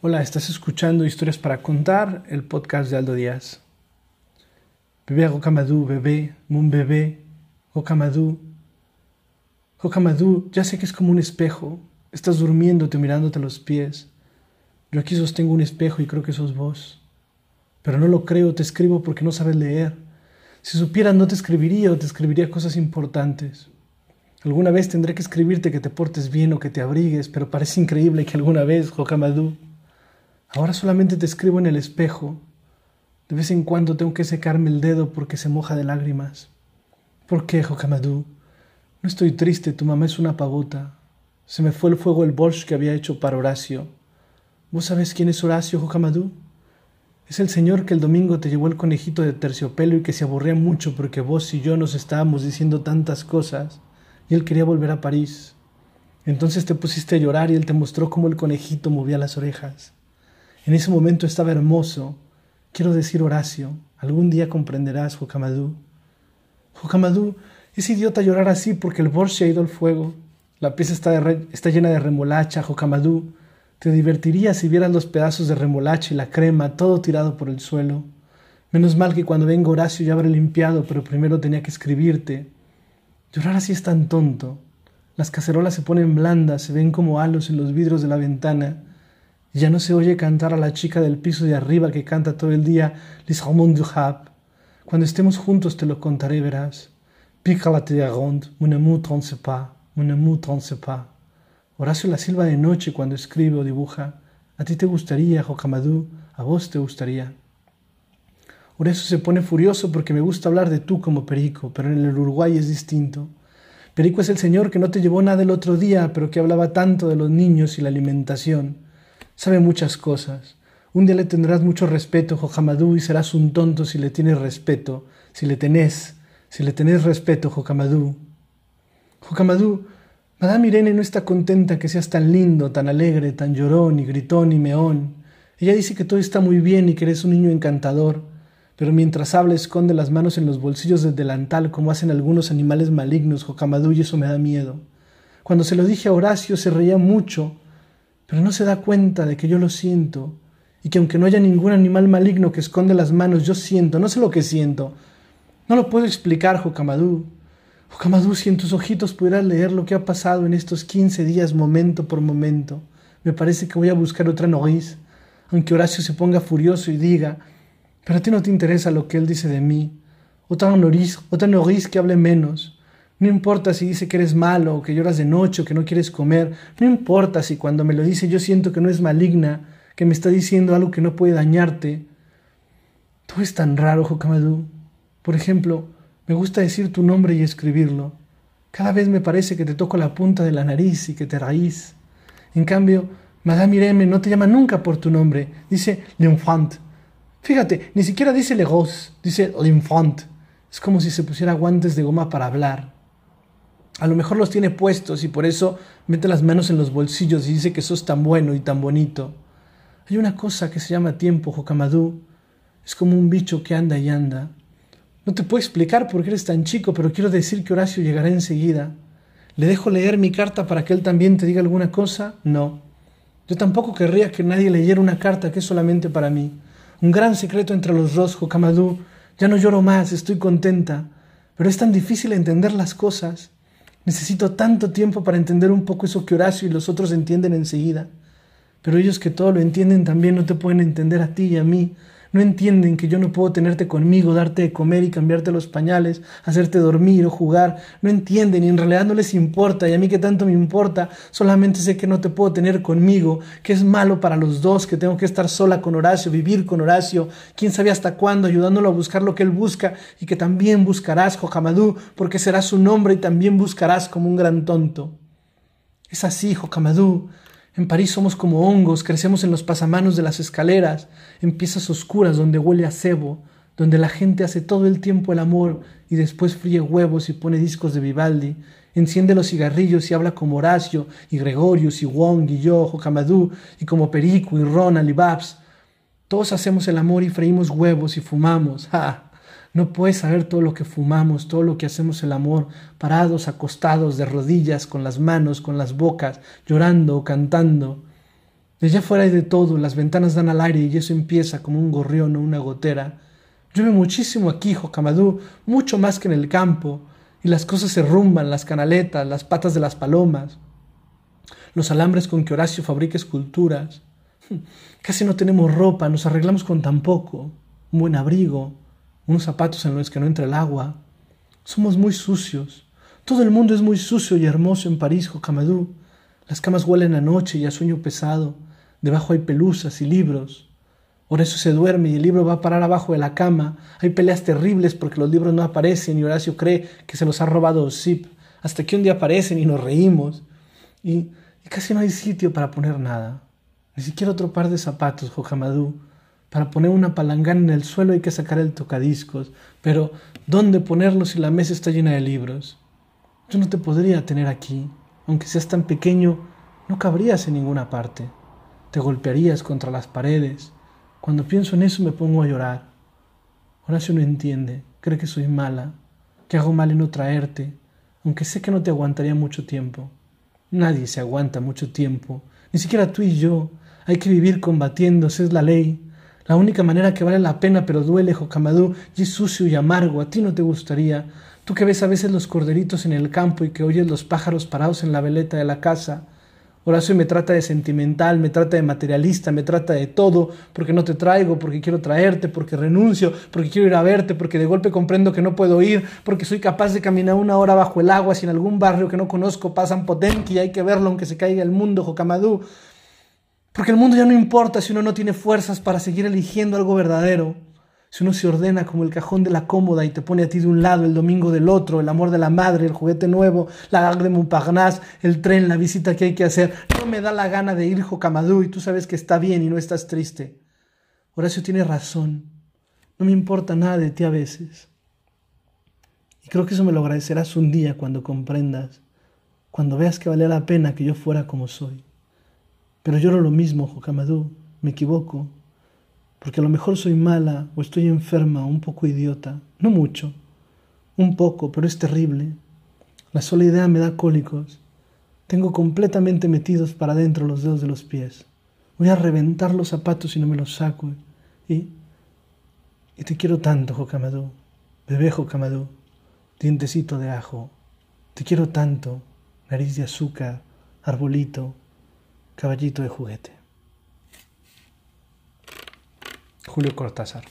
Hola, estás escuchando Historias para Contar, el podcast de Aldo Díaz. Bebé Gokamadú, bebé, mun bebé, Gokamadú. Gokamadú, ya sé que es como un espejo. Estás durmiéndote mirándote los pies. Yo aquí sostengo un espejo y creo que sos vos. Pero no lo creo, te escribo porque no sabes leer. Si supieras no te escribiría o te escribiría cosas importantes. Alguna vez tendré que escribirte que te portes bien o que te abrigues, pero parece increíble que alguna vez, Jokamadú, Ahora solamente te escribo en el espejo. De vez en cuando tengo que secarme el dedo porque se moja de lágrimas. ¿Por qué, Jokamadú? No estoy triste, tu mamá es una pavota. Se me fue el fuego el borsch que había hecho para Horacio. ¿Vos sabés quién es Horacio, Jokamadú? Es el señor que el domingo te llevó el conejito de terciopelo y que se aburría mucho porque vos y yo nos estábamos diciendo tantas cosas y él quería volver a París. Entonces te pusiste a llorar y él te mostró cómo el conejito movía las orejas. En ese momento estaba hermoso. Quiero decir, Horacio, algún día comprenderás, Jocamadú. Jocamadú, es idiota llorar así porque el borsch se ha ido al fuego. La pieza está, está llena de remolacha, Jocamadú. Te divertiría si vieras los pedazos de remolacha y la crema, todo tirado por el suelo. Menos mal que cuando venga Horacio ya habré limpiado, pero primero tenía que escribirte. Llorar así es tan tonto. Las cacerolas se ponen blandas, se ven como halos en los vidrios de la ventana. Ya no se oye cantar a la chica del piso de arriba que canta todo el día Les du Hab. Cuando estemos juntos te lo contaré, verás. Pica la ronde, mon amour pas, mon amour pas. Horacio la silba de noche cuando escribe o dibuja. A ti te gustaría, Jocamadú, a vos te gustaría. Horacio se pone furioso porque me gusta hablar de tú como Perico, pero en el Uruguay es distinto. Perico es el señor que no te llevó nada el otro día, pero que hablaba tanto de los niños y la alimentación sabe muchas cosas. Un día le tendrás mucho respeto, Jocamadú, y serás un tonto si le tienes respeto, si le tenés, si le tenés respeto, Jocamadú. Jocamadú, Madame Irene no está contenta que seas tan lindo, tan alegre, tan llorón y gritón y meón. Ella dice que todo está muy bien y que eres un niño encantador, pero mientras habla esconde las manos en los bolsillos del delantal como hacen algunos animales malignos, Jocamadú, y eso me da miedo. Cuando se lo dije a Horacio se reía mucho, pero no se da cuenta de que yo lo siento y que aunque no haya ningún animal maligno que esconde las manos, yo siento, no sé lo que siento. No lo puedo explicar, Jocamadú. Jocamadú, si en tus ojitos pudieras leer lo que ha pasado en estos quince días momento por momento, me parece que voy a buscar otra noriz, aunque Horacio se ponga furioso y diga, pero a ti no te interesa lo que él dice de mí. Otra noriz, otra noriz que hable menos. No importa si dice que eres malo o que lloras de noche o que no quieres comer. No importa si cuando me lo dice yo siento que no es maligna, que me está diciendo algo que no puede dañarte. Todo es tan raro, Jokamadú. Por ejemplo, me gusta decir tu nombre y escribirlo. Cada vez me parece que te toco la punta de la nariz y que te raíz. En cambio, Madame Irene no te llama nunca por tu nombre, dice l'enfant. Fíjate, ni siquiera dice le gos, dice l'enfant. Es como si se pusiera guantes de goma para hablar. A lo mejor los tiene puestos y por eso mete las manos en los bolsillos y dice que sos tan bueno y tan bonito. Hay una cosa que se llama tiempo, Jocamadú. Es como un bicho que anda y anda. No te puedo explicar por qué eres tan chico, pero quiero decir que Horacio llegará enseguida. ¿Le dejo leer mi carta para que él también te diga alguna cosa? No. Yo tampoco querría que nadie leyera una carta que es solamente para mí. Un gran secreto entre los dos, Jocamadú. Ya no lloro más, estoy contenta. Pero es tan difícil entender las cosas. Necesito tanto tiempo para entender un poco eso que Horacio y los otros entienden enseguida. Pero ellos que todo lo entienden también no te pueden entender a ti y a mí, no entienden que yo no puedo tenerte conmigo, darte de comer y cambiarte los pañales, hacerte dormir o jugar. No entienden y en realidad no les importa y a mí que tanto me importa, solamente sé que no te puedo tener conmigo, que es malo para los dos, que tengo que estar sola con Horacio, vivir con Horacio, quién sabe hasta cuándo, ayudándolo a buscar lo que él busca y que también buscarás, Jocamadú, porque serás su nombre y también buscarás como un gran tonto. Es así, Jocamadú, en París somos como hongos, crecemos en los pasamanos de las escaleras, en piezas oscuras donde huele a cebo, donde la gente hace todo el tiempo el amor y después fríe huevos y pone discos de Vivaldi, enciende los cigarrillos y habla como Horacio y Gregorius y Wong y yo, Jocamadú, y como Perico y Ronald y Babs. Todos hacemos el amor y freímos huevos y fumamos. ¡Ja! No puedes saber todo lo que fumamos, todo lo que hacemos el amor, parados, acostados, de rodillas, con las manos, con las bocas, llorando o cantando. De allá afuera hay de todo, las ventanas dan al aire y eso empieza como un gorrión o una gotera. Llueve muchísimo aquí, Jocamadú, mucho más que en el campo, y las cosas se rumban, las canaletas, las patas de las palomas, los alambres con que Horacio fabrica esculturas. Casi no tenemos ropa, nos arreglamos con tan poco, buen abrigo, unos zapatos en los que no entra el agua. Somos muy sucios. Todo el mundo es muy sucio y hermoso en París, Jocamadú. Las camas huelen a noche y a sueño pesado. Debajo hay pelusas y libros. Horacio se duerme y el libro va a parar abajo de la cama. Hay peleas terribles porque los libros no aparecen y Horacio cree que se los ha robado Osip. Hasta que un día aparecen y nos reímos. Y, casi no hay sitio para poner nada. Ni siquiera otro par de zapatos, Jojamadú. Para poner una palangana en el suelo hay que sacar el tocadiscos. Pero, ¿dónde ponerlo si la mesa está llena de libros? Yo no te podría tener aquí. Aunque seas tan pequeño, no cabrías en ninguna parte te golpearías contra las paredes. Cuando pienso en eso me pongo a llorar. Horacio no entiende, cree que soy mala, que hago mal en no traerte, aunque sé que no te aguantaría mucho tiempo. Nadie se aguanta mucho tiempo, ni siquiera tú y yo. Hay que vivir combatiéndose, es la ley. La única manera que vale la pena pero duele, Jocamadú, y es sucio y amargo, a ti no te gustaría. Tú que ves a veces los corderitos en el campo y que oyes los pájaros parados en la veleta de la casa, Horacio me trata de sentimental, me trata de materialista, me trata de todo, porque no te traigo, porque quiero traerte, porque renuncio, porque quiero ir a verte, porque de golpe comprendo que no puedo ir, porque soy capaz de caminar una hora bajo el agua si en algún barrio que no conozco pasan Potenki y hay que verlo aunque se caiga el mundo, Jocamadú. Porque el mundo ya no importa si uno no tiene fuerzas para seguir eligiendo algo verdadero. Si uno se ordena como el cajón de la cómoda y te pone a ti de un lado, el domingo del otro, el amor de la madre, el juguete nuevo, la gag de Montparnasse, el tren, la visita que hay que hacer, no me da la gana de ir Jocamadú y tú sabes que está bien y no estás triste. Horacio tiene razón. No me importa nada de ti a veces. Y creo que eso me lo agradecerás un día cuando comprendas, cuando veas que valía la pena que yo fuera como soy. Pero lloro lo mismo, Jocamadú, me equivoco, porque a lo mejor soy mala o estoy enferma o un poco idiota, no mucho, un poco, pero es terrible. La sola idea me da cólicos. Tengo completamente metidos para adentro los dedos de los pies. Voy a reventar los zapatos si no me los saco. Y, y te quiero tanto, Jocamadú, bebé Jocamadú, dientecito de ajo. Te quiero tanto, nariz de azúcar, arbolito, caballito de juguete. Julio Cortázar.